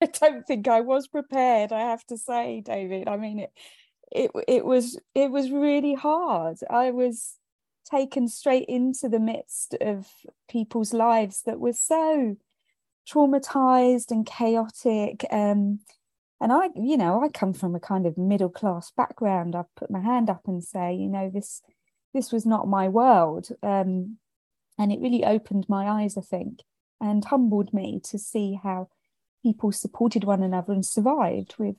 I don't think I was prepared. I have to say, David. I mean, it, it, it was, it was really hard. I was taken straight into the midst of people's lives that were so traumatized and chaotic. Um, and I, you know, I come from a kind of middle class background. I put my hand up and say, you know, this, this was not my world. Um, and it really opened my eyes, I think, and humbled me to see how people supported one another and survived with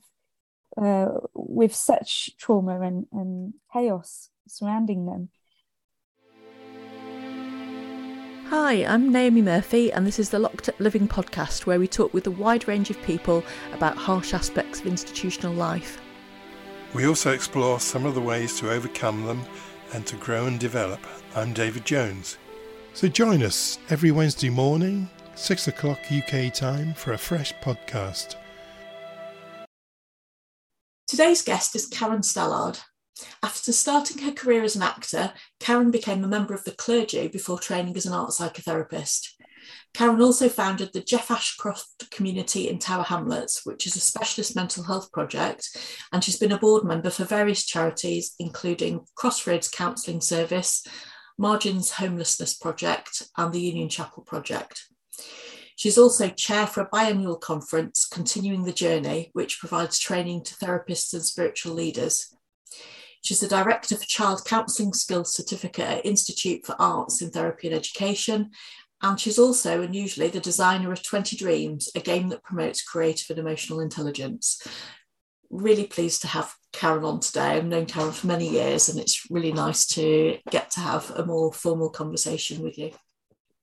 uh, with such trauma and, and chaos surrounding them. Hi, I'm Naomi Murphy, and this is the Locked Up Living podcast where we talk with a wide range of people about harsh aspects of institutional life. We also explore some of the ways to overcome them and to grow and develop. I'm David Jones. So join us every Wednesday morning, 6 o'clock UK time, for a fresh podcast. Today's guest is Karen Stallard. After starting her career as an actor, Karen became a member of the clergy before training as an art psychotherapist. Karen also founded the Geoff Ashcroft Community in Tower Hamlets, which is a specialist mental health project, and she's been a board member for various charities, including Crossroads Counselling Service, Margins Homelessness Project, and the Union Chapel Project. She's also chair for a biannual conference, Continuing the Journey, which provides training to therapists and spiritual leaders. She's the director for Child Counselling Skills Certificate at Institute for Arts in Therapy and Education. And she's also unusually the designer of 20 Dreams, a game that promotes creative and emotional intelligence. Really pleased to have Karen on today. I've known Karen for many years, and it's really nice to get to have a more formal conversation with you.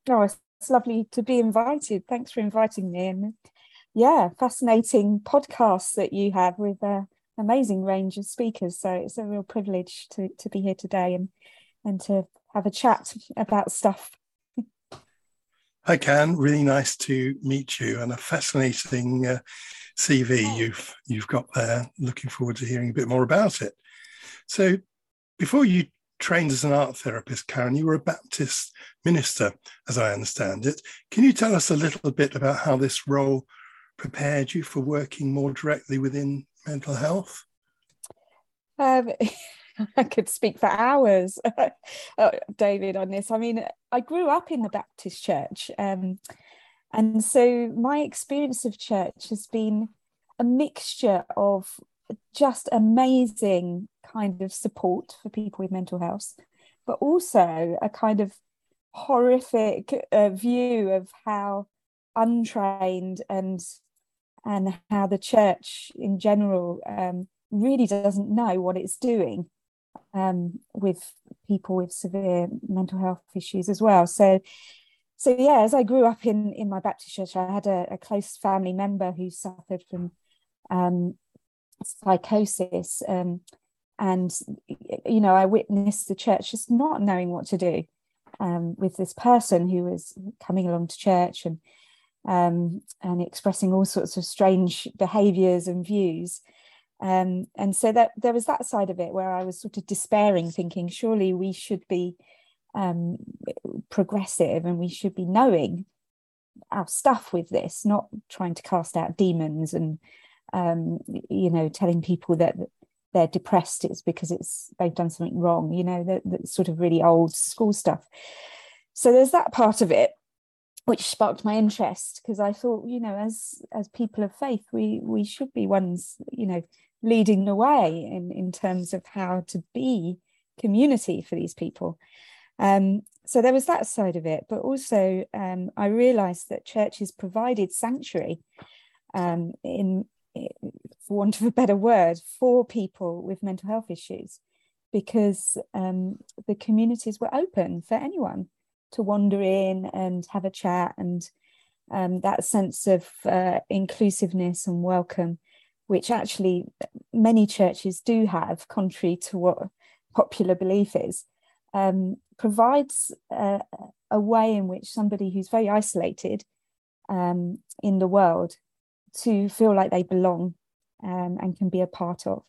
Oh, it's lovely to be invited. Thanks for inviting me. And yeah, fascinating podcasts that you have with an amazing range of speakers. So it's a real privilege to, to be here today and, and to have a chat about stuff. Hi, Karen. Really nice to meet you and a fascinating uh, CV you've you've got there. Looking forward to hearing a bit more about it. So, before you trained as an art therapist, Karen, you were a Baptist minister, as I understand it. Can you tell us a little bit about how this role prepared you for working more directly within mental health? Um, I could speak for hours, uh, David, on this. I mean, I grew up in the Baptist church. Um, and so my experience of church has been a mixture of just amazing kind of support for people with mental health, but also a kind of horrific uh, view of how untrained and and how the church in general um, really doesn't know what it's doing um, with people with severe mental health issues as well. So, so yeah, as I grew up in in my Baptist church, I had a, a close family member who suffered from um, psychosis, um, and you know, I witnessed the church just not knowing what to do um, with this person who was coming along to church and um, and expressing all sorts of strange behaviors and views. Um, and so that there was that side of it where I was sort of despairing, thinking, surely we should be um, progressive and we should be knowing our stuff with this, not trying to cast out demons and um, you know telling people that they're depressed it's because it's they've done something wrong. You know that, that sort of really old school stuff. So there's that part of it which sparked my interest because I thought, you know, as as people of faith, we we should be ones, you know, leading the way in in terms of how to be community for these people. Um, so there was that side of it, but also um, I realised that churches provided sanctuary um, in, for want of a better word, for people with mental health issues, because um, the communities were open for anyone to wander in and have a chat and um, that sense of uh, inclusiveness and welcome, which actually many churches do have, contrary to what popular belief is, um, provides a, a, way in which somebody who's very isolated um, in the world to feel like they belong um, and can be a part of.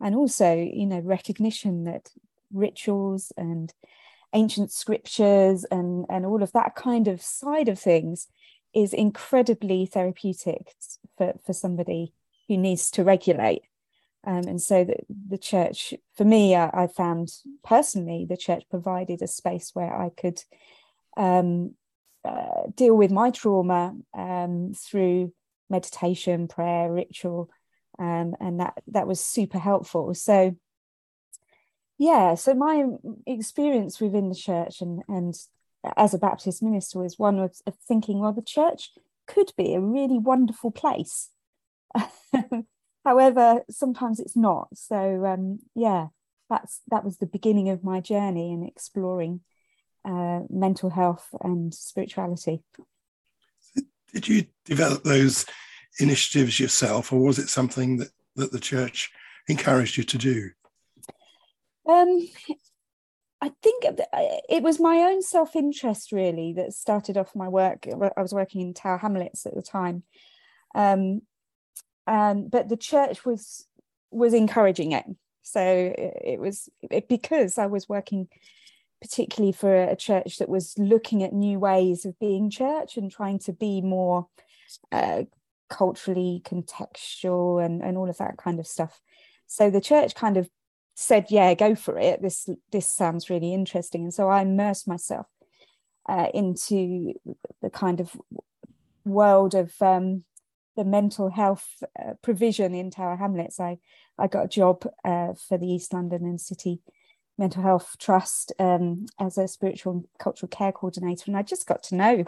And also, you know, recognition that rituals and ancient scriptures and and all of that kind of side of things is incredibly therapeutic for, for somebody who needs to regulate. Um, and so the, the church, for me, I, I, found personally, the church provided a space where I could um, uh, deal with my trauma um, through meditation, prayer, ritual, um, and that that was super helpful. So, yeah, so my experience within the church and and as a Baptist minister was one of, of thinking, well, the church could be a really wonderful place. However, sometimes it's not. So um, yeah, that's that was the beginning of my journey in exploring uh, mental health and spirituality. Did you develop those initiatives yourself, or was it something that, that the church encouraged you to do? Um, I think it was my own self interest really that started off my work. I was working in Tower Hamlets at the time, um, um, but the church was was encouraging it. So it was because I was working particularly for a church that was looking at new ways of being church and trying to be more uh, culturally contextual and, and all of that kind of stuff. So the church kind of said, "Yeah, go for it. This this sounds really interesting." And so I immersed myself uh, into the kind of world of um, the mental health uh, provision in Tower Hamlets. I I got a job uh, for the East London and City Mental Health Trust um, as a spiritual and cultural care coordinator, and I just got to know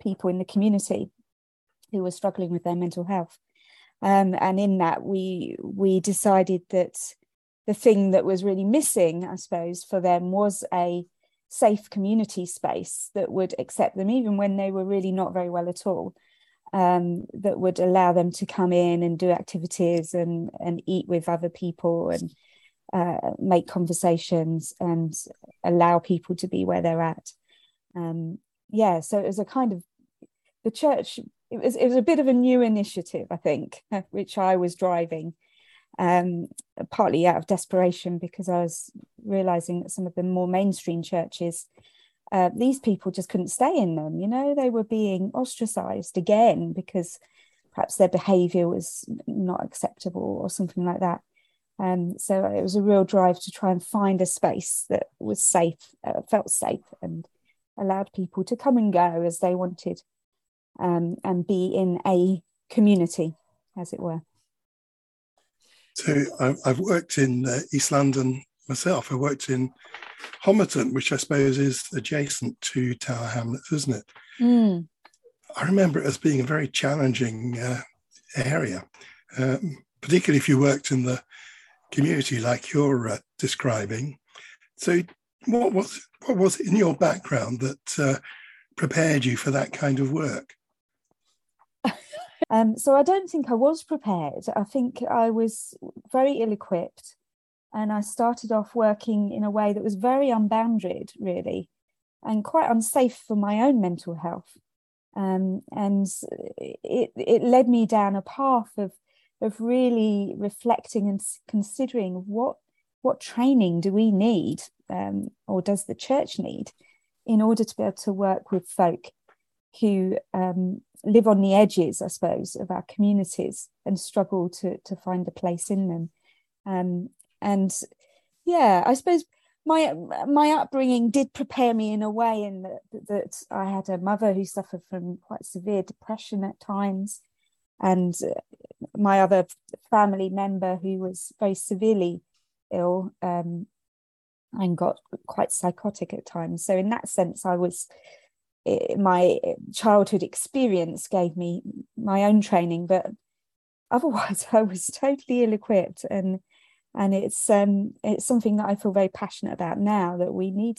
people in the community who were struggling with their mental health. Um, and in that, we we decided that the thing that was really missing, I suppose, for them was a safe community space that would accept them, even when they were really not very well at all. Um, that would allow them to come in and do activities and and eat with other people and uh, make conversations and allow people to be where they're at. Um, yeah, so it was a kind of the church. It was it was a bit of a new initiative, I think, which I was driving, um, partly out of desperation because I was realizing that some of the more mainstream churches, uh, these people just couldn't stay in them. You know, they were being ostracized again because perhaps their behavior was not acceptable or something like that. Um, so it was a real drive to try and find a space that was safe, uh, felt safe, and allowed people to come and go as they wanted um, and be in a community, as it were. So I've worked in uh, East London myself. I worked in Homerton, which I suppose is adjacent to Tower Hamlets, isn't it? Mm. I remember it as being a very challenging uh, area, um, particularly if you worked in the community like you're uh, describing. So, what was what was in your background that uh, prepared you for that kind of work? um, so, I don't think I was prepared. I think I was very ill-equipped, and I started off working in a way that was very unbounded, really, and quite unsafe for my own mental health. Um, and it it led me down a path of of really reflecting and considering what what training do we need um, or does the church need in order to be able to work with folk who um, live on the edges, I suppose, of our communities and struggle to to find a place in them. Um, and yeah, I suppose my my upbringing did prepare me in a way in that, that I had a mother who suffered from quite severe depression at times, and my other family member who was very severely ill um, and got quite psychotic at times. So in that sense, I was it, my childhood experience gave me my own training, but otherwise, I was totally ill-equipped, and and it's um it's something that I feel very passionate about now that we need,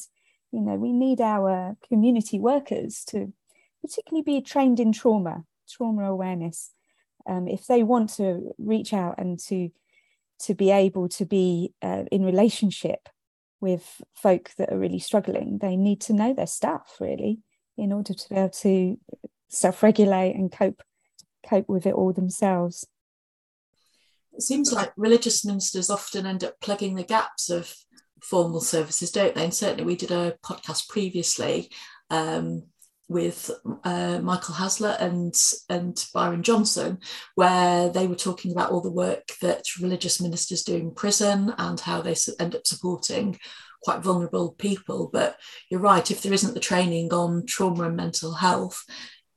you know, we need our community workers to particularly be trained in trauma, trauma awareness um, if they want to reach out and to to be able to be uh, in relationship with folk that are really struggling they need to know their stuff really in order to be able to self-regulate and cope cope with it all themselves. It seems like religious ministers often end up plugging the gaps of formal services don't they? And certainly we did a podcast previously um, with uh, Michael Hasler and and Byron Johnson, where they were talking about all the work that religious ministers do in prison and how they end up supporting quite vulnerable people. But you're right, if there isn't the training on trauma and mental health,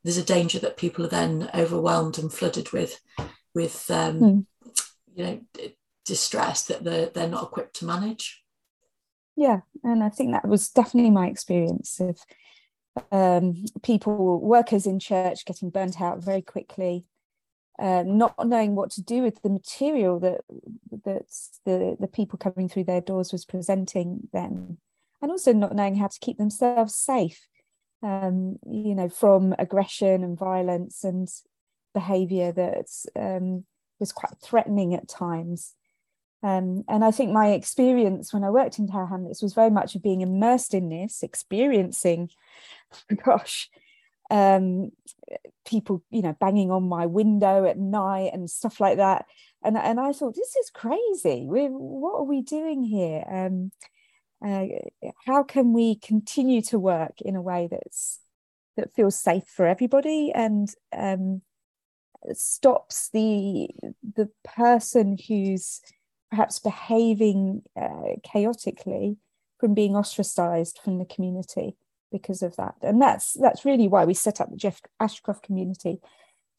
there's a danger that people are then overwhelmed and flooded with with um, mm. you know distress that they're they're not equipped to manage. Yeah, and I think that was definitely my experience of um, people, workers in church, getting burnt out very quickly, uh, not knowing what to do with the material that that the the people coming through their doors was presenting them, and also not knowing how to keep themselves safe, um, you know, from aggression and violence and behaviour that um, was quite threatening at times. Um, and I think my experience when I worked in Tower Hamlets was very much of being immersed in this, experiencing, gosh, um, people, you know, banging on my window at night and stuff like that. And, and I thought, this is crazy. We're, what are we doing here? Um, uh, how can we continue to work in a way that's that feels safe for everybody and um, stops the the person who's perhaps behaving uh, chaotically from being ostracized from the community because of that. And that's that's really why we set up the geoff ashcroft community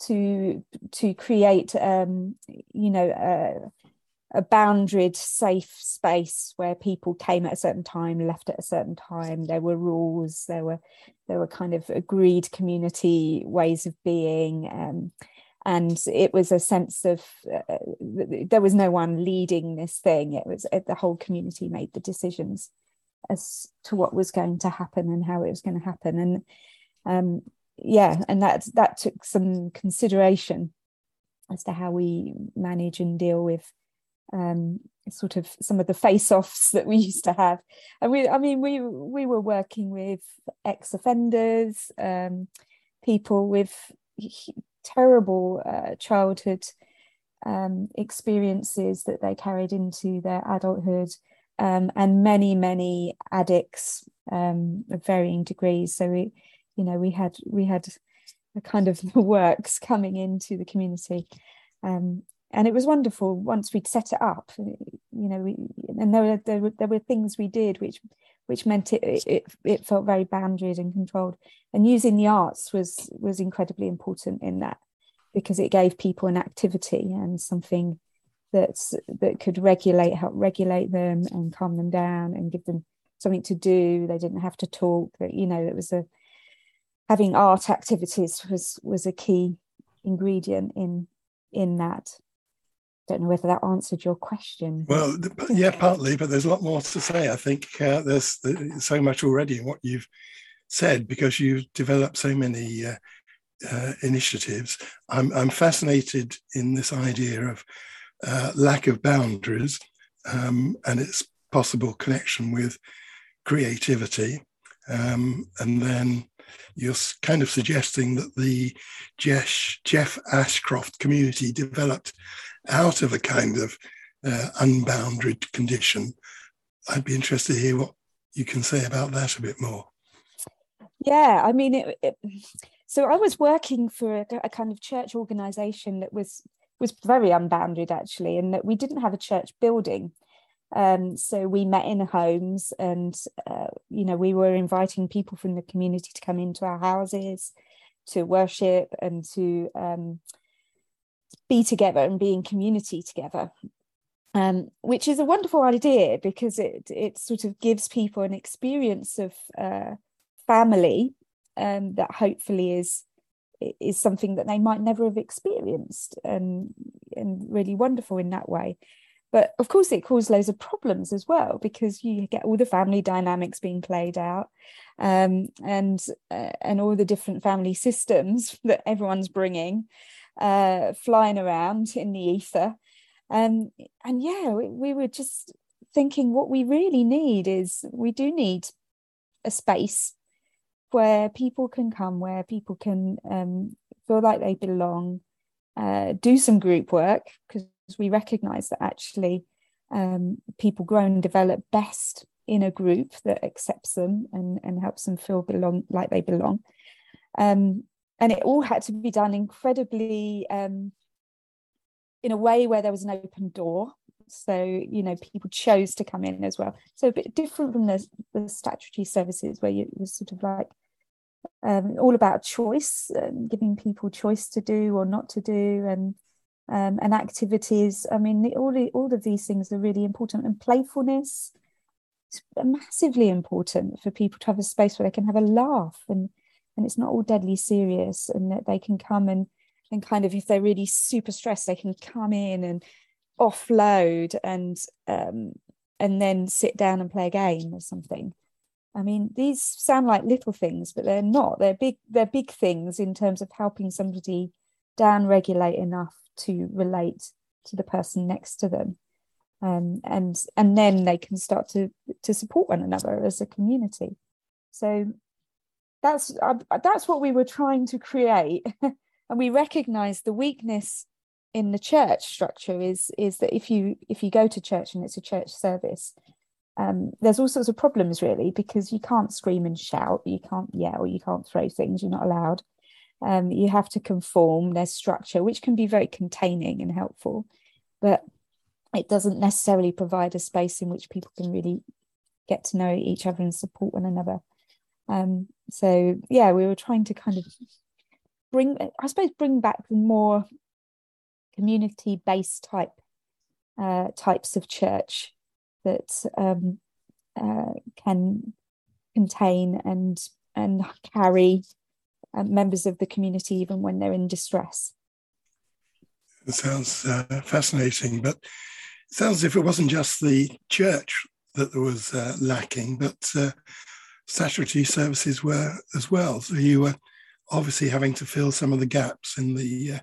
to to create um, you know a, a safe space where people came at a certain time left at a certain time. There were rules. There were there were kind of agreed community ways of being. Um, and it was a sense of uh, there was no one leading this thing. It was it, the whole community made the decisions as to what was going to happen and how it was going to happen. And um, yeah and that that took some consideration as to how we manage and deal with um, sort of some of the face-offs that we used to have. And we i mean we we were working with ex-offenders um, people with terrible uh, childhood um, experiences that they carried into their adulthood, um, and many, many addicts um, of varying degrees. So we, you know, we had we had a kind of works coming into the community. Um, and it was wonderful once we'd set it up you know we, and there were, there were there were things we did which which meant it, it it felt very boundaried and controlled. And using the arts was was incredibly important in that because it gave people an activity and something that's that could regulate help regulate them and calm them down and give them something to do. They didn't have to talk that you know it was a having art activities was was a key ingredient in in that don't know whether that answered your question. Well, yeah, partly, but there's a lot more to say. I think uh, there's, so much already in what you've said because you've developed so many uh, uh, initiatives. I'm, I'm, fascinated in this idea of uh, lack of boundaries um, and its possible connection with creativity. Um, and then you're kind of suggesting that the Geoff, Geoff Ashcroft community developed out of a kind of uh, unbounded condition. I'd be interested to hear what you can say about that a bit more. Yeah, I mean, it, it, so I was working for a, a kind of church organization that was was very unbounded actually, and that we didn't have a church building. Um, so we met in homes, and uh, you know, we were inviting people from the community to come into our houses to worship and to um, be together and be in community together um, which is a wonderful idea because it it sort of gives people an experience of uh, family um, that hopefully is is something that they might never have experienced and and really wonderful in that way. But of course it caused loads of problems as well because you get all the family dynamics being played out um, and uh, and all the different family systems that everyone's bringing uh, flying around in the ether. Um, and yeah, we, we were just thinking what we really need is we do need a space where people can come, where people can um, feel like they belong, uh, do some group work, because we recognize that actually um, people grow and develop best in a group that accepts them and, and helps them feel belong like they belong. Um, and it all had to be done incredibly um, in a way where there was an open door. So, you know, people chose to come in as well. So a bit different from the, the statutory services where it was sort of like um, all about choice, um, giving people choice to do or not to do, and um, and activities. I mean, all all of these things are really important, and playfulness is massively important for people to have a space where they can have a laugh and and it's not all deadly serious, and that they can come and and kind of if they're really super stressed, they can come in and offload and um, and then sit down and play a game or something. I mean, these sound like little things, but they're not. They're big. They're big things in terms of helping somebody down regulate enough to relate to the person next to them, um, and and then they can start to to support one another as a community. So that's uh, that's what we were trying to create, and we recognise the weakness in the church structure is is that if you if you go to church and it's a church service um, there's all sorts of problems really because you can't scream and shout, you can't yell, you can't throw things, you're not allowed. Um, you have to conform, there's structure, which can be very containing and helpful, but it doesn't necessarily provide a space in which people can really get to know each other and support one another. Um, so yeah, we were trying to kind of bring, I suppose, bring back the more community-based type uh, types of church that um, uh, can contain and and carry uh, members of the community even when they're in distress. It sounds uh, fascinating, but it sounds as if it wasn't just the church that was uh, lacking, but uh, statutory services were as well. So you were obviously having to fill some of the gaps in the uh,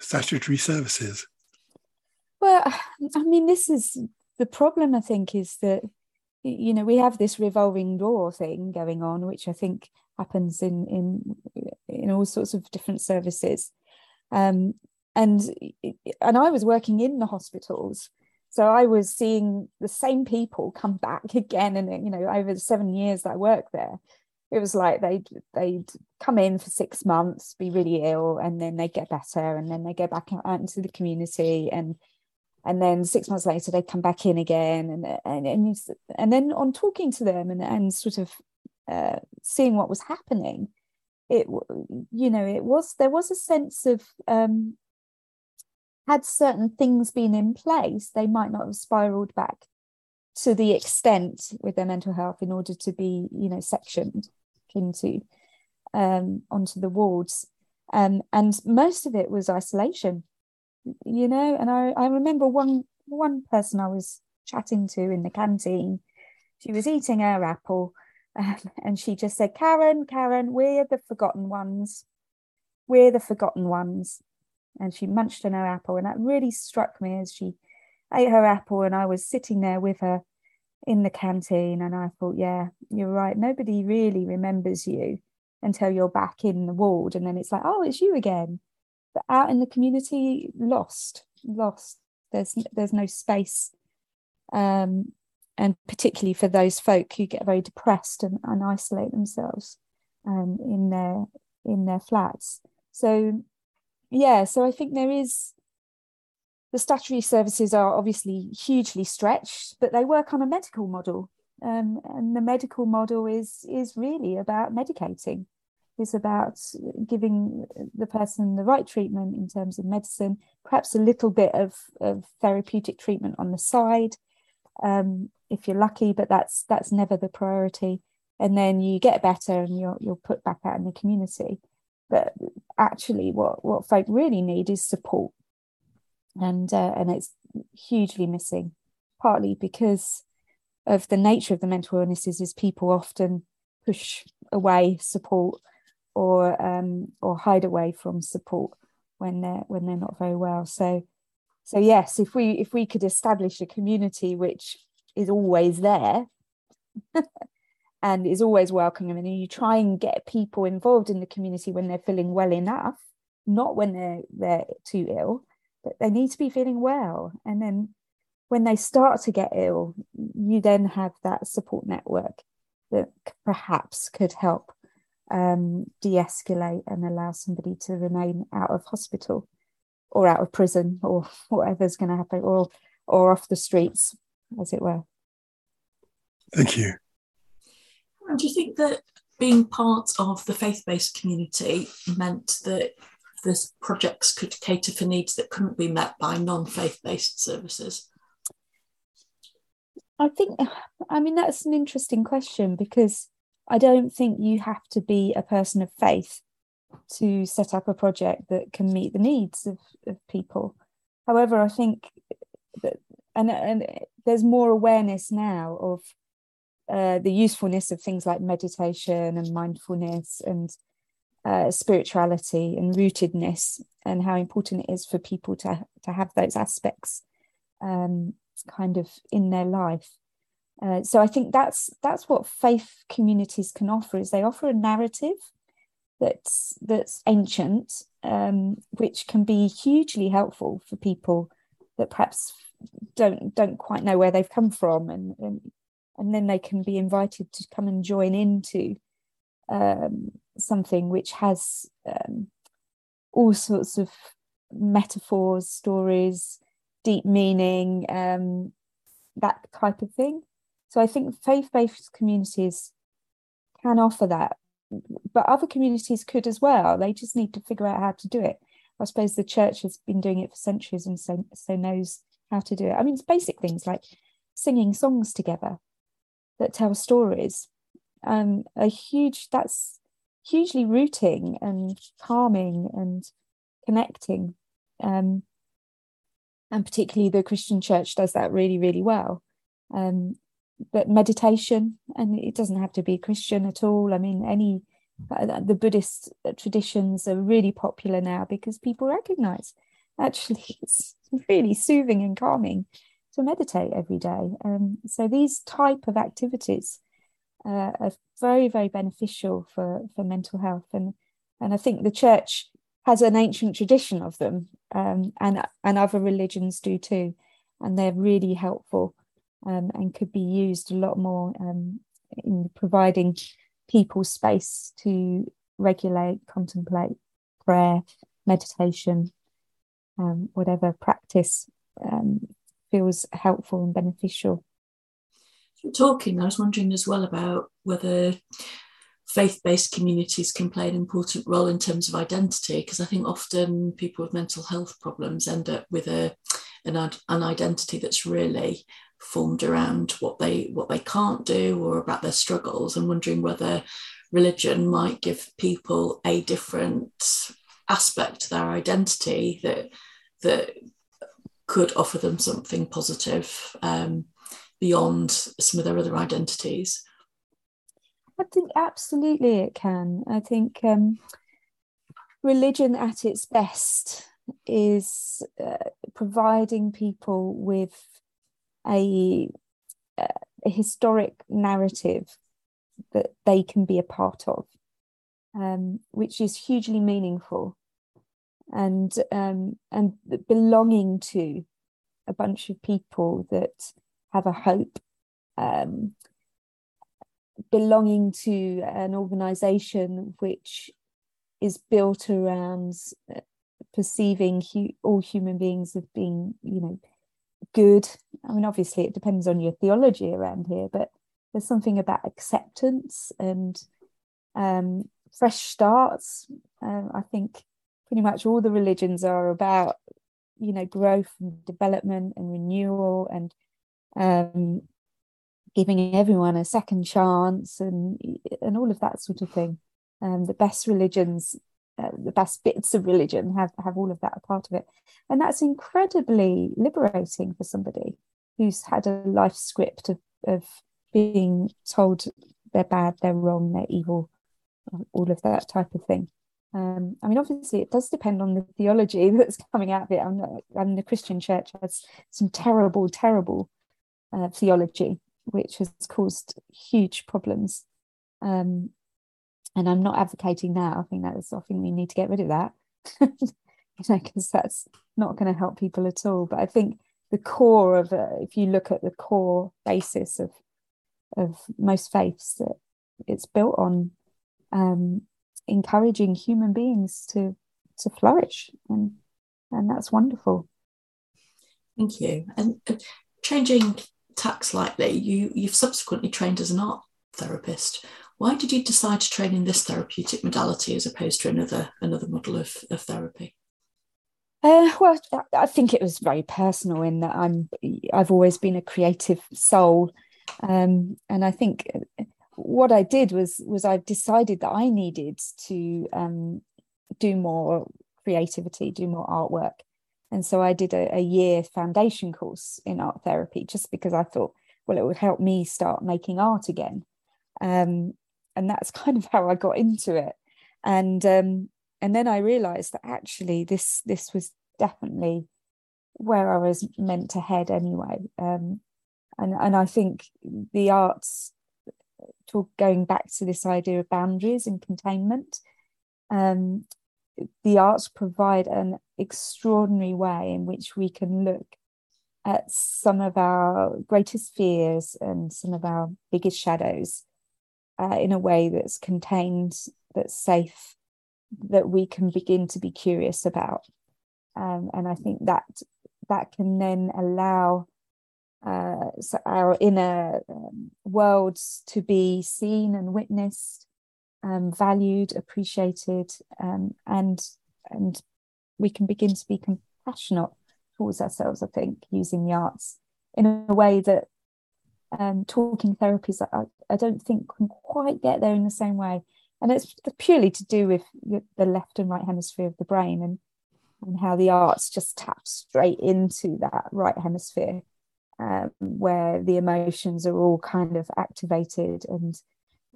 statutory services. Well, I mean, this is the problem i think is that you know we have this revolving door thing going on which i think happens in in in all sorts of different services um, and and i was working in the hospitals so i was seeing the same people come back again and you know over the seven years that i worked there it was like they'd they'd come in for six months be really ill and then they get better and then they go back out into the community and and then six months later they come back in again and and and, and then on talking to them and, and sort of uh, seeing what was happening it you know it was there was a sense of um, had certain things been in place they might not have spiraled back to the extent with their mental health in order to be you know sectioned into um, onto the wards. Um, and most of it was isolation you know and i i remember one one person i was chatting to in the canteen she was eating her apple um, and she just said karen karen we're the forgotten ones. We're the forgotten ones and she munched on her apple and that really struck me as she ate her apple and i was sitting there with her in the canteen and i thought yeah you're right. Nobody really remembers you until you're back in the ward and then it's like oh it's you again. But out in the community lost lost. There's there's no space um, and particularly for those folk who get very depressed and, and isolate themselves um, in their in their flats. So yeah so i think there is the statutory services are obviously hugely stretched but they work on a medical model um, and the medical model is is really about medicating is about giving the person the right treatment in terms of medicine, perhaps a little bit of, of therapeutic treatment on the side, um, if you're lucky, but that's that's never the priority. And then you get better and you're you're put back out in the community. But actually, what what folk really need is support, and uh, and it's hugely missing, partly because of the nature of the mental illnesses. Is people often push away support or um, or hide away from support when they're when they're not very well. So so yes, if we if we could establish a community which is always there and is always welcoming, and you try and get people involved in the community when they're feeling well enough, not when they're they're too ill, but they need to be feeling well, and then when they start to get ill, you then have that support network that perhaps could help um, de-escalate and allow somebody to remain out of hospital or out of prison or whatever's going to happen or or off the streets as it were. Thank you do you think that being part of the faith-based community meant that the projects could cater for needs that couldn't be met by non-faith-based services i think i mean that's an interesting question because i don't think you have to be a person of faith to set up a project that can meet the needs of, of people. However, I think that, and, and there's more awareness now of uh, the usefulness of things like meditation and mindfulness and uh, spirituality and rootedness and how important it is for people to, to have those aspects um, kind of in their life. Uh, so I think that's that's what faith communities can offer is they offer a narrative that's that's ancient, um, which can be hugely helpful for people that perhaps don't don't quite know where they've come from, and and, and then they can be invited to come and join into um, something which has um, all sorts of metaphors, stories, deep meaning, um, that type of thing. So I think faith-based communities can offer that but other communities could as well. They just need to figure out how to do it. I suppose the church has been doing it for centuries and so, so knows how to do it. I mean, it's basic things like singing songs together that tell stories. Um, a huge that's hugely rooting and calming and connecting. Um, and particularly the Christian church does that really, really well. Um, but meditation, and it doesn't have to be Christian at all. I mean, any uh, the Buddhist traditions are really popular now because people recognize actually it's really soothing and calming to meditate every day. Um, so these type of activities uh, are very, very beneficial for for mental health, and and I think the church has an ancient tradition of them, um, and and other religions do too, and they're really helpful um, and could be used a lot more um, in providing people space to regulate, contemplate, prayer, meditation, um, whatever practice um, feels helpful and beneficial. Talking, I was wondering as well about whether faith based communities can play an important role in terms of identity, because I think often people with mental health problems end up with a, an, an identity that's really formed around what they what they can't do or about their struggles and wondering whether religion might give people a different aspect to their identity that that could offer them something positive um, beyond some of their other identities. I think absolutely it can. I think um, religion at its best is uh, providing people with a, a historic narrative that they can be a part of, um, which is hugely meaningful, and um, and belonging to a bunch of people that have a hope, um, belonging to an organisation which is built around uh, perceiving hu- all human beings as being, you know, good. I mean, obviously, it depends on your theology around here, but there's something about acceptance and um, fresh starts. Um, I think pretty much all the religions are about, you know, growth and development and renewal and um, giving everyone a second chance and and all of that sort of thing. Um, the best religions uh, the best bits of religion have have all of that a part of it and that's incredibly liberating for somebody who's had a life script of, of being told they're bad they're wrong they're evil all of that type of thing um, I mean, obviously, it does depend on the theology that's coming out of it. I'm mean, the Christian church has some terrible, terrible uh, theology, which has caused huge problems um, and I'm not advocating that. I think that's I think we need to get rid of that, you know, because that's not going to help people at all. But I think the core of if you look at the core basis of of most faiths, that it's built on um, encouraging human beings to to flourish and and that's wonderful. Thank you. And uh, changing tack slightly you you've subsequently trained as an art therapist. Why did you decide to train in this therapeutic modality as opposed to another another model of, of therapy? Uh, well, I think it was very personal in that I'm. I've always been a creative soul, um, and I think what I did was was I decided that I needed to um, do more creativity, do more artwork, and so I did a, a year foundation course in art therapy just because I thought, well, it would help me start making art again, um, and that's kind of how I got into it, and um, and then I realised that actually this this was definitely where I was meant to head anyway, um, and and I think the arts talk, going back to this idea of boundaries and containment, um, the arts provide an extraordinary way in which we can look at some of our greatest fears and some of our biggest shadows uh, in a way that's contained, that's safe, that we can begin to be curious about. Um, and I think that that can then allow uh, so our inner um, worlds to be seen and witnessed, um, valued, appreciated, um, and and we can begin to be compassionate towards ourselves. I think using the arts in a way that um, talking therapies I, I don't think can quite get there in the same way, and it's purely to do with the left and right hemisphere of the brain and and how the arts just tap straight into that right hemisphere um, where the emotions are all kind of activated and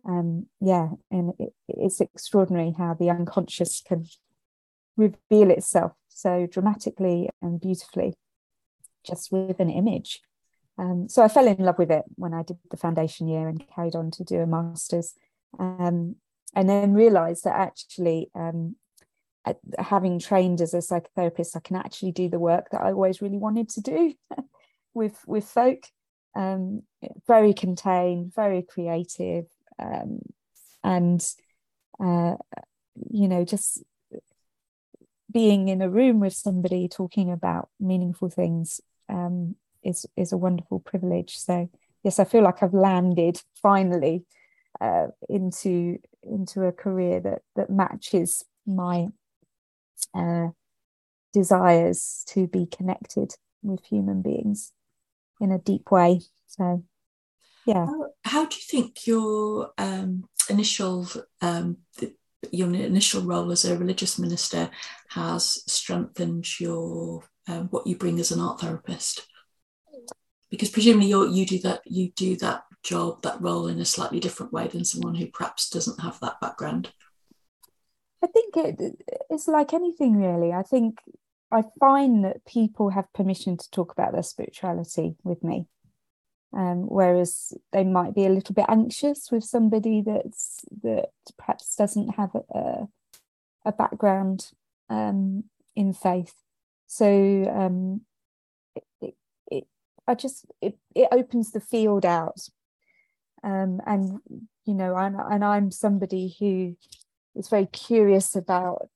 um, yeah and it, it's extraordinary how the unconscious can reveal itself so dramatically and beautifully just with an image. Um, so i fell in love with it when i did the foundation year and carried on to do a master's um, and then realized that actually um, having trained as a psychotherapist i can actually do the work that i always really wanted to do with with folk um, very contained very creative um, and uh, you know just being in a room with somebody talking about meaningful things um, is is a wonderful privilege. So yes i feel like i've landed finally uh, into into a career that that matches my uh, desires to be connected with human beings in a deep way. So, yeah. How, how do you think your um, initial um, the, your initial role as a religious minister has strengthened your um, what you bring as an art therapist? Because presumably you you do that you do that job that role in a slightly different way than someone who perhaps doesn't have that background. I think it, it's like anything really. I think I find that people have permission to talk about their spirituality with me. Um, whereas they might be a little bit anxious with somebody that's that perhaps doesn't have a, a background um, in faith. So um, it, it, it, I just it, it opens the field out, um, and you know, and and I'm somebody who is very curious about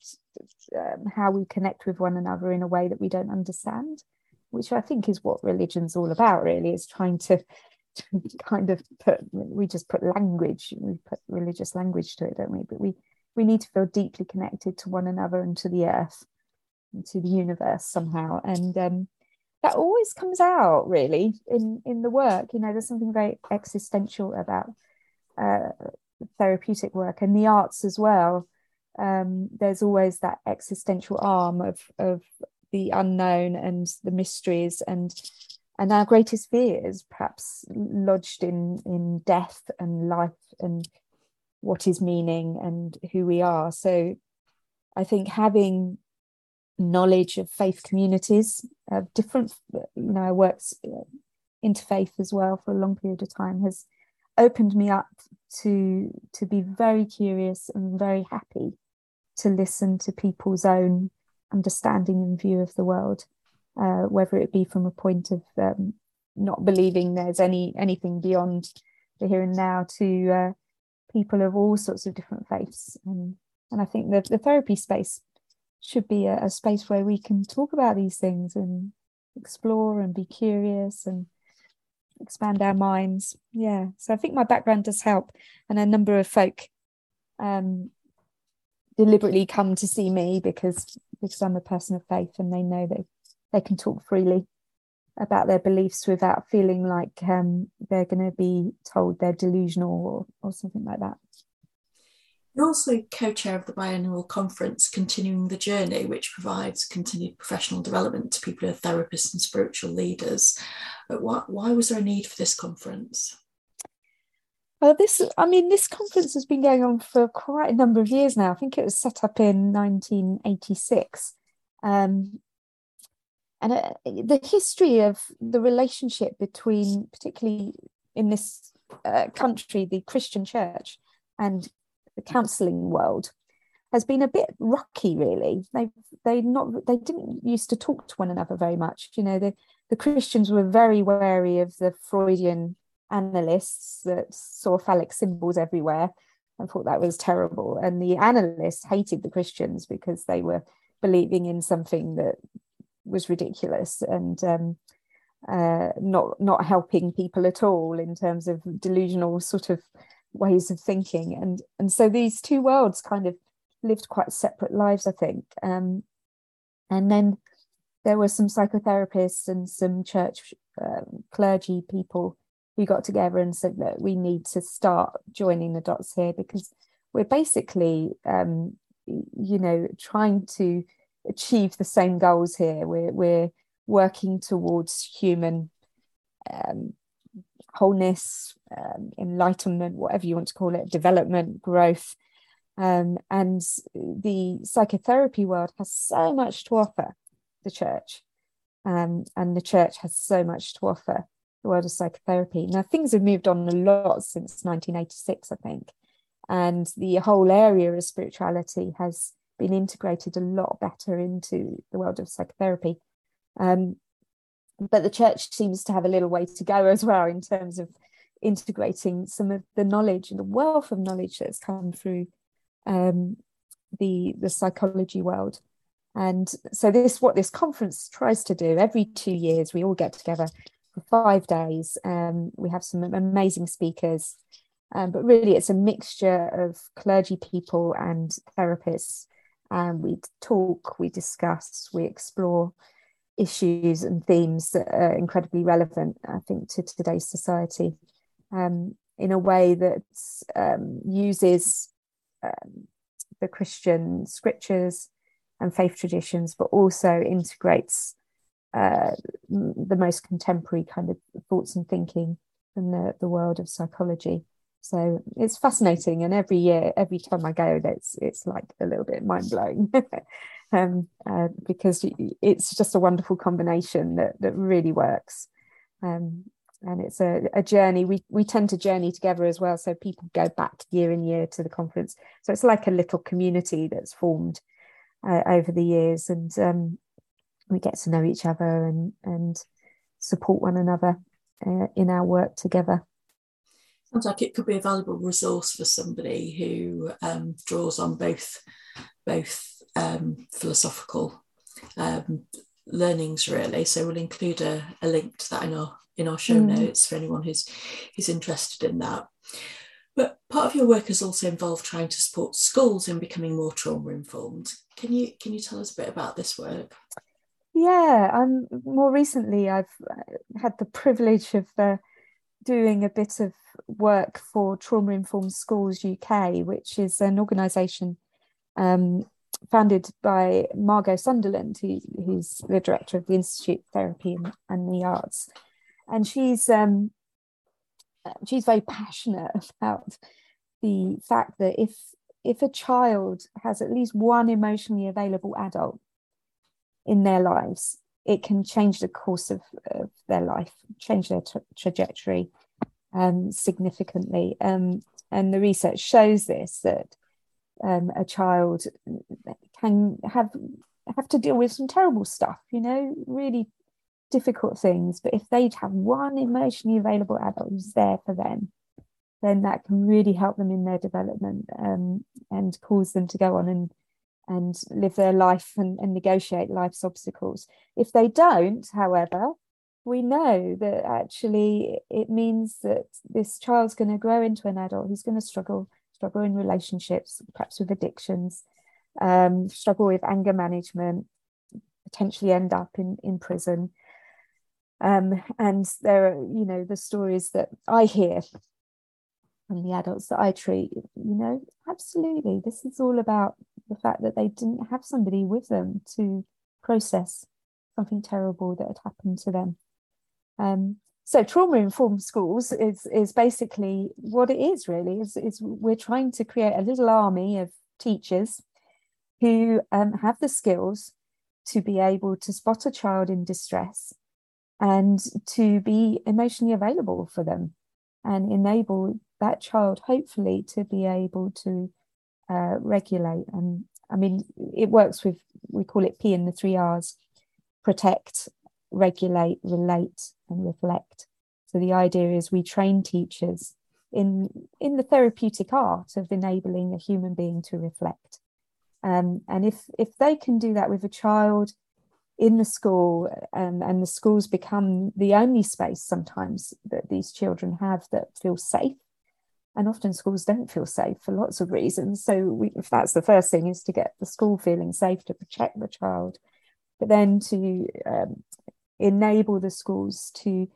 um, how we connect with one another in a way that we don't understand, which I think is what religion's all about, really, is trying to, to kind of put, we just put language, we put religious language to it, don't we? But we, we need to feel deeply connected to one another and to the earth and to the universe somehow. And um, that always comes out really in, in the work. You know, there's something very existential about uh, therapeutic work and the arts as well um, there's always that existential arm of of the unknown and the mysteries and and our greatest fears perhaps lodged in in death and life and what is meaning and who we are. So i think having knowledge of faith communities of different you know i worked interfaith as well for a long period of time has opened me up to to be very curious and very happy to listen to people's own understanding and view of the world, uh, whether it be from a point of um, not believing there's any anything beyond the here and now to uh, people of all sorts of different faiths. And, and I think the, the therapy space should be a, a space where we can talk about these things and explore and be curious and expand our minds. Yeah. So I think my background does help. And a number of folk um, deliberately come to see me because because I'm a person of faith and they know that they can talk freely about their beliefs without feeling like um, they're going to be told they're delusional or, or something like that. You're also co chair of the biannual conference Continuing the Journey, which provides continued professional development to people who are therapists and spiritual leaders. But why, why was there a need for this conference? Well, this, I mean, this conference has been going on for quite a number of years now. I think it was set up in 1986. Um, and uh, the history of the relationship between, particularly in this uh, country, the Christian church and the counselling world has been a bit rocky really they they not they didn't used to talk to one another very much you know the the christians were very wary of the freudian analysts that saw phallic symbols everywhere and thought that was terrible. And the analysts hated the christians because they were believing in something that was ridiculous and um, uh, not not helping people at all in terms of delusional sort of ways of thinking. And and so these two worlds kind of lived quite separate lives i think. Um, and then there were some psychotherapists and some church um, clergy people who got together and said that we need to start joining the dots here because we're basically um, you know trying to achieve the same goals here we're, we're working towards human um, wholeness, um, enlightenment, whatever you want to call it, development, growth. Um, and the psychotherapy world has so much to offer the church. Um, and the church has so much to offer the world of psychotherapy. Now, things have moved on a lot since 1986, I think. And the whole area of spirituality has been integrated a lot better into the world of psychotherapy. Um, but the church seems to have a little way to go as well in terms of integrating some of the knowledge and the wealth of knowledge that's come through um, the the psychology world. And so this what this conference tries to do every two years, we all get together for five days. Um, we have some amazing speakers, um, but really it's a mixture of clergy people and therapists. And we talk, we discuss, we explore issues and themes that are incredibly relevant, I think, to today's society um, in a way that um, uses um, the Christian scriptures and faith traditions, but also integrates uh, the most contemporary kind of thoughts and thinking from the, the world of psychology. So it's fascinating, and every year, every time I go, it's it's like a little bit mind blowing. um, uh, because it's just a wonderful combination that, that really works. Um, and it's a, a journey. We, we tend to journey together as well. So people go back year in year to the conference. So it's like a little community that's formed uh, over the years. And um, we get to know each other and, and support one another uh, in our work together. Sounds like it could be a valuable resource for somebody who um, draws on both both um, philosophical um, learnings really. So we'll include a, a, link to that in our in our show mm. notes for anyone who's who's interested in that. But part of your work has also involved trying to support schools in becoming more trauma informed. Can you can you tell us a bit about this work? Yeah, I'm more recently I've uh, had the privilege of uh, doing a bit of work for Trauma Informed Schools UK, which is an organisation um, founded by Margot Sunderland, who, who's the director of the Institute of Therapy and, and the Arts, and she's um, she's very passionate about the fact that if if a child has at least one emotionally available adult in their lives, it can change the course of, of their life, change their tra- trajectory um, significantly. Um, and the research shows this that um, a child can have have to deal with some terrible stuff, you know, really difficult things. But if they'd have one emotionally available adult who's there for them, then that can really help them in their development um, and cause them to go on and and live their life and, and negotiate life's obstacles. If they don't, however, we know that actually it means that this child's going to grow into an adult who's going to struggle, struggle in relationships, perhaps with addictions, um, struggle with anger management, potentially end up in, in prison. Um, and there are, you know, the stories that I hear from the adults that I treat, you know, absolutely. This is all about the fact that they didn't have somebody with them to process something terrible that had happened to them. Um, so trauma informed schools is is basically what it is really is, is we're trying to create a little army of teachers who um, have the skills to be able to spot a child in distress and to be emotionally available for them and enable that child hopefully to be able to uh, regulate and i mean it works with we call it p in the three r's protect regulate, relate, and reflect. So the idea is we train teachers in in the therapeutic art of enabling a human being to reflect. Um, and if if they can do that with a child in the school, um, and the schools become the only space sometimes that these children have that feel safe. And often schools don't feel safe for lots of reasons. So we, if that's the first thing, is to get the school feeling safe to protect the child, but then to um, enable the schools to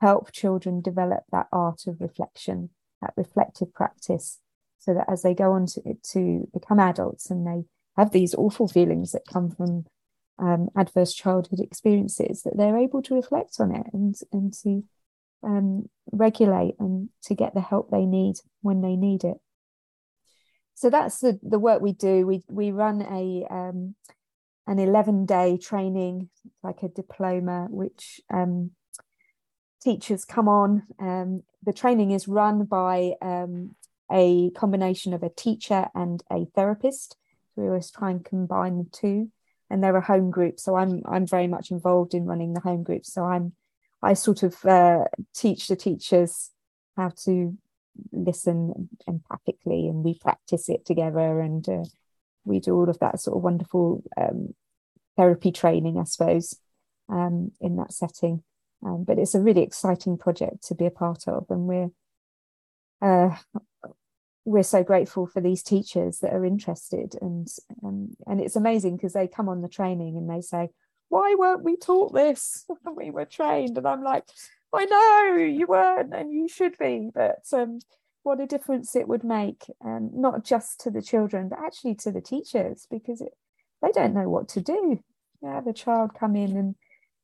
help children develop that art of reflection, that reflective practice, so that as they go on to, to become adults and they have these awful feelings that come from um, adverse childhood experiences, that they're able to reflect on it and, and to um, regulate and to get the help they need when they need it. So that's the, the work we do. We, we run a um, an 11 day training, like a diploma, which um, teachers come on. Um, the training is run by um, a combination of a teacher and a therapist. So we always try and combine the two. And they're a home group, so I'm I'm very much involved in running the home group. So I'm I sort of uh, teach the teachers how to listen empathically, and we practice it together. And uh, we do all of that sort of wonderful um, therapy training, I suppose, um, in that setting. Um, but it's a really exciting project to be a part of, and we're uh, we're so grateful for these teachers that are interested, and um, and it's amazing because they come on the training and they say, "Why weren't we taught this? we were trained," and I'm like, "I know you weren't, and you should be," but um, what a difference it would make, um, not just to the children, but actually to the teachers, because it, they don't know what to do. You have a child come in and,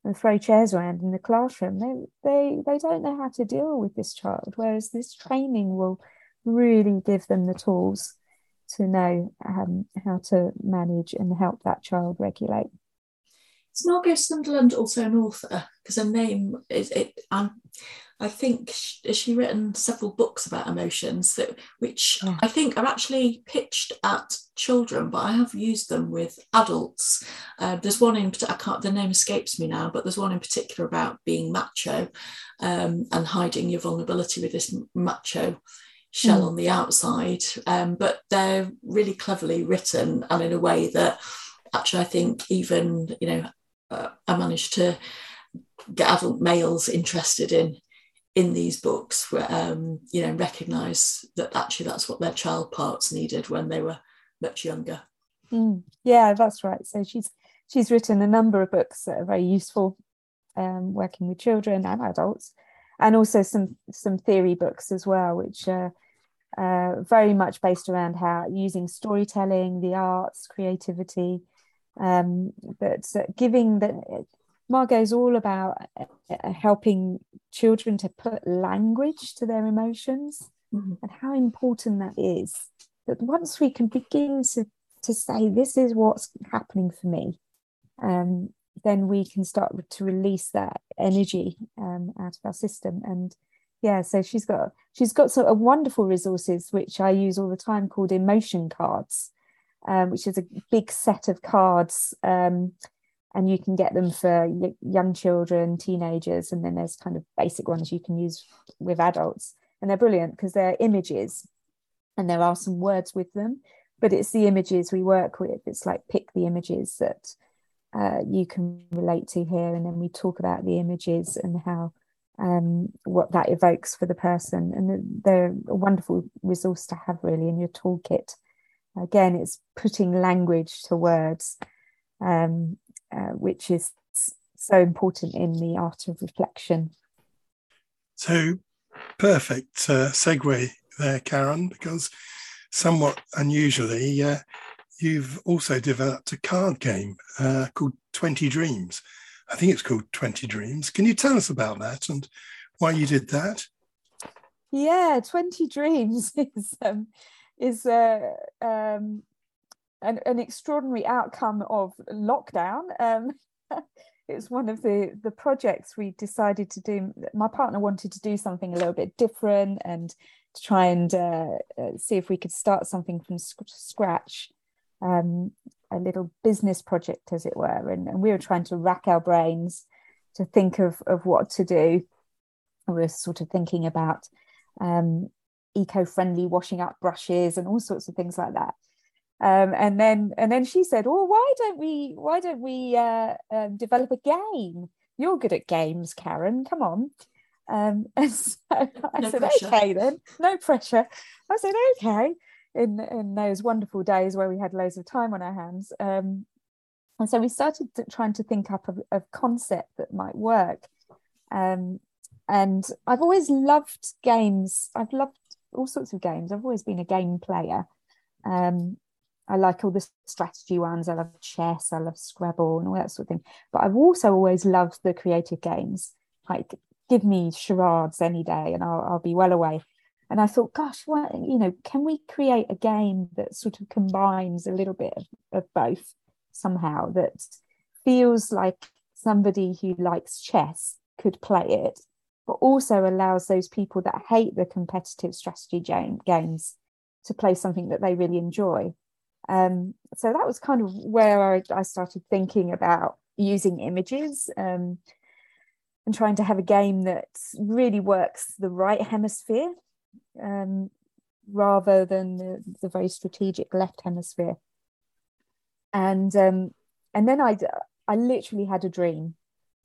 and throw chairs around in the classroom. They, they, they don't know how to deal with this child, whereas this training will really give them the tools to know um, how to manage and help that child regulate. Is Margot Sunderland also an author? Because her name is it. Um, I think she, has she written several books about emotions that which yeah. I think are actually pitched at children, but I have used them with adults. Uh, there's one in I can't the name escapes me now, but there's one in particular about being macho um, and hiding your vulnerability with this macho shell mm. on the outside. Um, but they're really cleverly written and in a way that actually I think even you know uh, I managed to get adult males interested in in these books where um, you know recognize that actually that's what their child parts needed when they were much younger. Mm, yeah that's right. So she's she's written a number of books that are very useful um, working with children and adults and also some some theory books as well which are uh, very much based around how using storytelling the arts creativity um, but uh, giving the Margot's all about uh, uh, helping children to put language to their emotions mm-hmm. and how important that is. That once we can begin to, to say, this is what's happening for me, um, then we can start to release that energy um, out of our system. And yeah, so she's got she's got sort of wonderful resources which I use all the time called emotion cards, um, which is a big set of cards um, and you can get them for young children, teenagers, and then there's kind of basic ones you can use with adults. and they're brilliant because they're images and there are some words with them but it's the images we work with. It's like pick the images that uh, you can relate to here and then we talk about the images and how um, what that evokes for the person. And they're a wonderful resource to have really in your toolkit again it's putting language to words um, uh, which is so important in the art of reflection so perfect uh, segue there karen because somewhat unusually uh, you've also developed a card game uh, called 20 Dreams. I think it's called 20 Dreams. Can you tell us about that and why you did that? Yeah, 20 Dreams is, um, is um, an, an, extraordinary outcome of lockdown. Um, it's one of the, the projects we decided to do. My partner wanted to do something a little bit different and to try and uh, uh see if we could start something from scratch um, a little business project, as it were. And, and, we were trying to rack our brains to think of, of what to do. We were sort of thinking about um, eco-friendly washing up brushes and all sorts of things like that. Um, and then and then she said, "Oh, why don't we why don't we uh, um, develop a game? You're good at games, Karen. Come on." Um, and so I no said, pressure. "Okay, then, no pressure." I said, "Okay." in in those wonderful days where we had loads of time on our hands. Um, and so we started trying to think up a, a concept that might work. Um, and I've always loved games. I've loved all sorts of games. I've always been a game player. Um, I like all the strategy ones. I love chess. I love Scrabble and all that sort of thing. But I've also always loved the creative games. Like, give me charades any day, and I'll, I'll be well away and I thought, gosh, what you know, can we create a game that sort of combines a little bit of, of both somehow that feels like somebody who likes chess could play it, but also allows those people that hate the competitive strategy games to play something that they really enjoy. Um, so that was kind of where I, I started thinking about using images um, and trying to have a game that really works the right hemisphere um, rather than the, the, very strategic left hemisphere. And um, and then I I literally had a dream.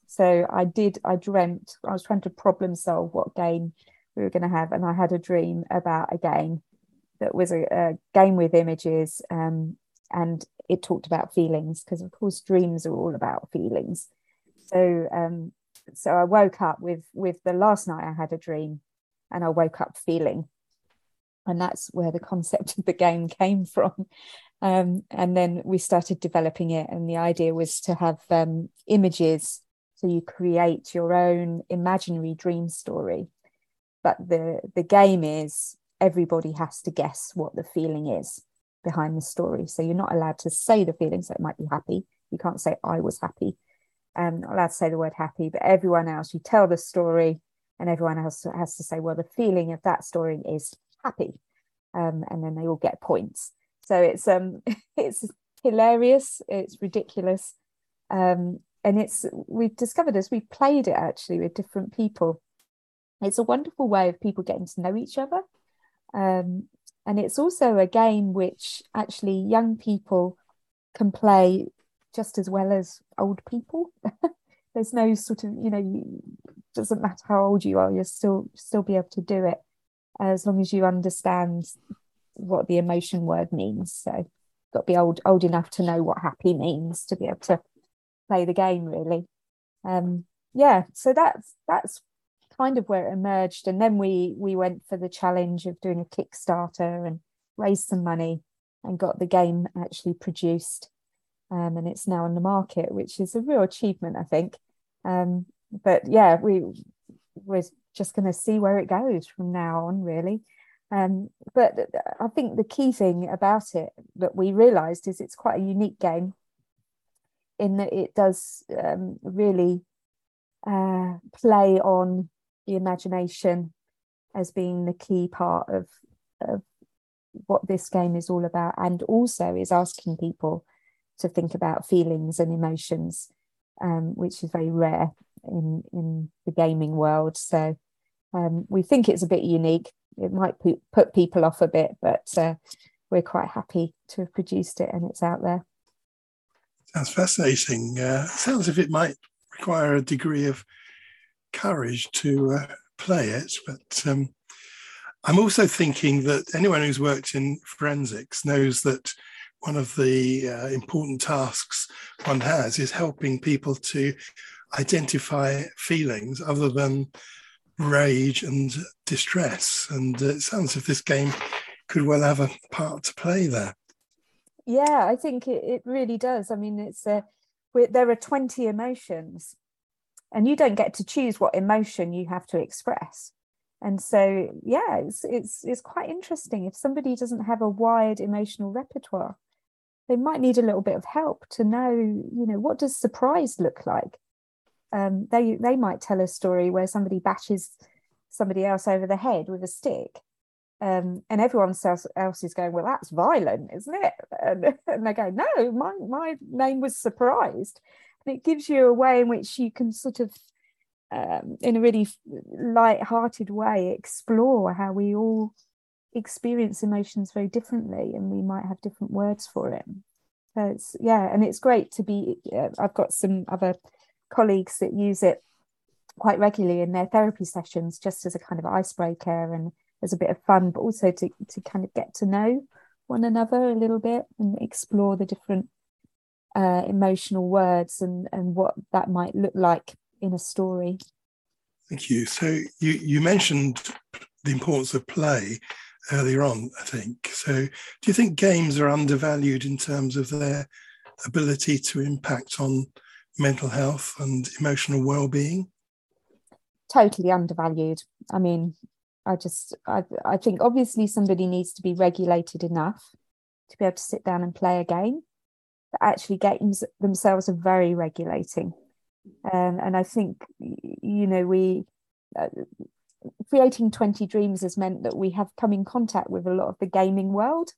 So I did I dreamt I was trying to problem solve what game we were going to have, and I had a dream about a game that was a, a game with images, um, and it talked about feelings because of course dreams are all about feelings. So um, so I woke up with with the last night I had a dream and I woke up feeling. And that's where the concept of the game came from. Um, and then we started developing it, and the idea was to have um, images so you create your own imaginary dream story. But the, the game is everybody has to guess what the feeling is behind the story. So you're not allowed to say the feeling, so it might be happy. You can't say, I was happy. I'm not allowed to say the word happy, but everyone else, you tell the story, and everyone else has to say well the feeling of that story is happy um, and then they all get points so it's um it's hilarious it's ridiculous um, and it's we've discovered as we played it actually with different people. It's a wonderful way of people getting to know each other. Um, and it's also a game which actually young people can play just as well as old people. There's no sort of you know doesn't matter how old you are you'll still still be able to do it as long as you understand what the emotion word means. So got to be old old enough to know what happy means to be able to play the game really. Um yeah so that's that's kind of where it emerged. And then we we went for the challenge of doing a kickstarter and raised some money and got the game actually produced. Um, and it's now on the market which is a real achievement i think. Um, but yeah, we we're just going to see where it goes from now on, really. Um, but I think the key thing about it that we realised is it's quite a unique game in that it does um, really uh, play on the imagination as being the key part of, of what this game is all about, and also is asking people to think about feelings and emotions, um, which is very rare in in the gaming world. So Um, we think it's a bit unique. It might put, people off a bit, but uh, we're quite happy to have produced it and it's out there. Sounds fascinating. Uh, sounds if it might require a degree of courage to uh, play it, but um, I'm also thinking that anyone who's worked in forensics knows that one of the uh, important tasks one has is helping people to identify feelings other than rage and distress. And it sounds as if this game could well have a part to play there. Yeah, I think it, it really does. I mean, it's a, there are 20 emotions, and you don't get to choose what emotion you have to express. And so, yeah, it's, it's, it's quite interesting. If somebody doesn't have a wide emotional repertoire, they might need a little bit of help to know, you know, what does surprise look like? Um, they they might tell a story where somebody bashes somebody else over the head with a stick, um, and everyone else, else is going, well, that's violent, isn't it? And, and they go, no, my my name was surprised, and it gives you a way in which you can sort of, um, in a really light-hearted way, explore how we all experience emotions very differently and we might have different words for it so it's yeah and it's great to be uh, i've got some other colleagues that use it quite regularly in their therapy sessions just as a kind of icebreaker and as a bit of fun but also to to kind of get to know one another a little bit and explore the different uh, emotional words and and what that might look like in a story thank you so you you mentioned the importance of play earlier on, I think. So, do you think games are undervalued in terms of their ability to impact on mental health and emotional well-being? Totally undervalued. I mean, I just, I, I think obviously somebody needs to be regulated enough to be able to sit down and play a game. But actually, games themselves are very regulating, um, and I think you know we. Uh, creating 20 dreams has meant that we have come in contact with a lot of the gaming world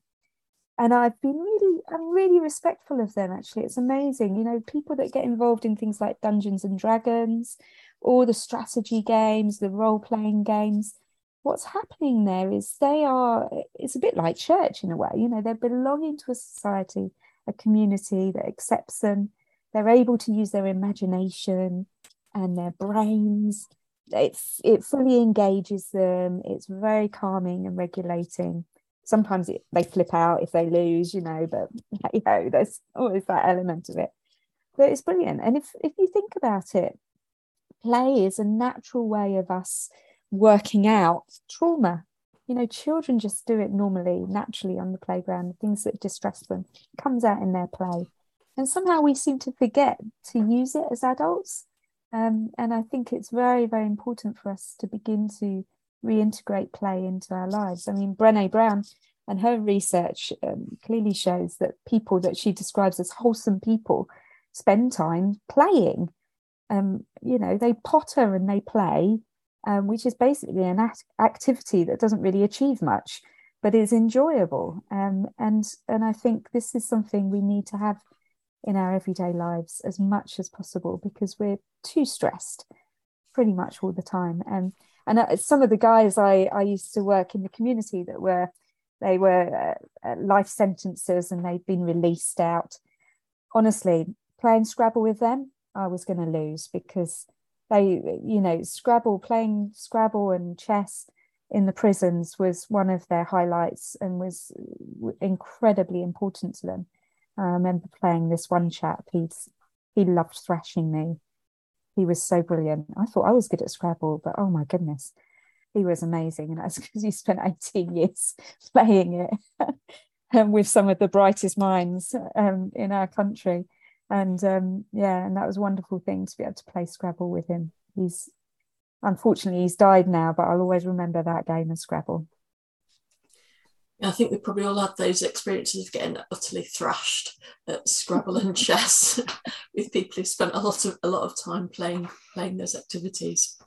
and i've been really i'm really respectful of them actually it's amazing you know people that get involved in things like dungeons and dragons all the strategy games the role-playing games what's happening there is they are it's a bit like church in a way you know they're belonging to a society a community that accepts them. They're able to use their imagination and their brains. It's it fully engages them. It's very calming and regulating. Sometimes it, they flip out if they lose you know but you know there's always that element of it. But it's brilliant. And if if you think about it play is a natural way of us working out trauma you know children just do it normally naturally on the playground The things that distress them comes out in their play and somehow we seem to forget to use it as adults um, and I think it's very, very important for us to begin to reintegrate play into our lives. I mean, Brene Brown and her research um, clearly shows that people that she describes as wholesome people spend time playing. Um, you know, they potter and they play, um, which is basically an act- activity that doesn't really achieve much, but is enjoyable. Um, and and I think this is something we need to have in our everyday lives as much as possible because we're too stressed pretty much all the time. Um, and uh, some of the guys I, I used to work in the community that were they were uh, uh, life sentences and they'd been released out. Honestly, playing Scrabble with them, I was going to lose because they, you know, Scrabble, playing Scrabble and chess in the prisons was one of their highlights and was incredibly important to them. I remember playing this one chap. He's he loved thrashing me. He was so brilliant. I thought I was good at Scrabble, but oh my goodness, he was amazing. And that's because he spent 18 years playing it um, with some of the brightest minds um, in our country. And um, yeah, and that was a wonderful thing to be able to play Scrabble with him. He's unfortunately he's died now, but I'll always remember that game of Scrabble. I think we probably all had those experiences of getting utterly thrashed at Scrabble and chess with people who spent a lot of a lot of time playing playing those activities.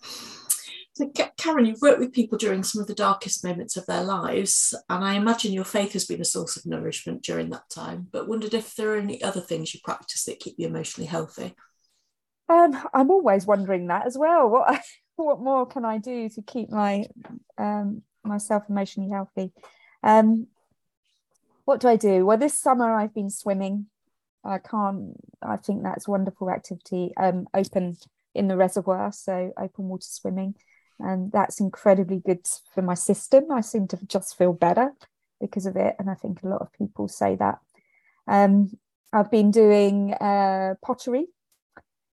So, Karen, you've worked with people during some of the darkest moments of their lives, and I imagine your faith has been a source of nourishment during that time. But wondered if there are any other things you practice that keep you emotionally healthy. Um, I'm always wondering that as well. What what more can I do to keep my um, myself emotionally healthy? Um, what do I do? Well, this summer I've been swimming. I can't. I think that's wonderful activity. Um, open in the reservoir, so open water swimming, and that's incredibly good for my system. I seem to just feel better because of it, and I think a lot of people say that. Um, I've been doing uh, pottery,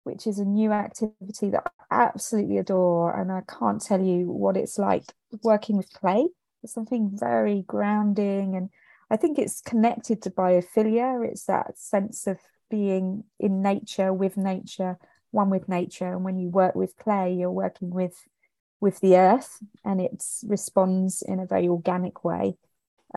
which is a new activity that I absolutely adore, and I can't tell you what it's like working with clay. It's something very grounding and I think it's connected to biophilia. It's that sense of being in nature, with nature, one with nature. And when you work with clay, you're working with with the earth, and it responds in a very organic way.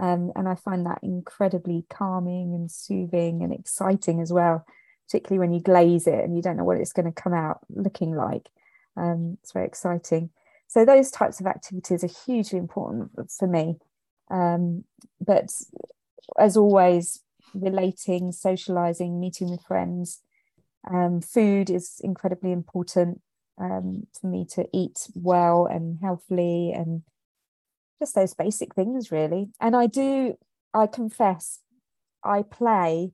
Um, and I find that incredibly calming and soothing and exciting as well, particularly when you glaze it and you don't know what it's going to come out looking like. Um, it's very exciting. So those types of activities are hugely important for me. Um, but as always, relating, socializing, meeting with friends. Um, food is incredibly important um, for me to eat well and healthily and just those basic things, really. And I do, I confess, I play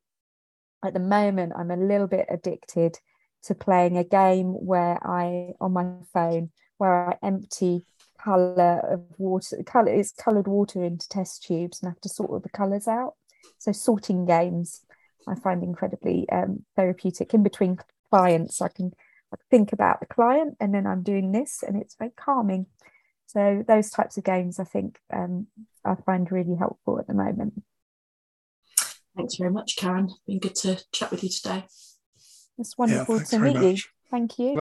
at the moment, I'm a little bit addicted to playing a game where I, on my phone, where I empty color of water color is colored water into test tubes and I have to sort all the colors out so sorting games I find incredibly um, therapeutic in between clients I can think about the client and then I'm doing this and it's very calming. So those types of games I think um, I find really helpful at the moment. Thanks very much Karen. Been good to chat with you today. It's wonderful yeah, to meet you. thank you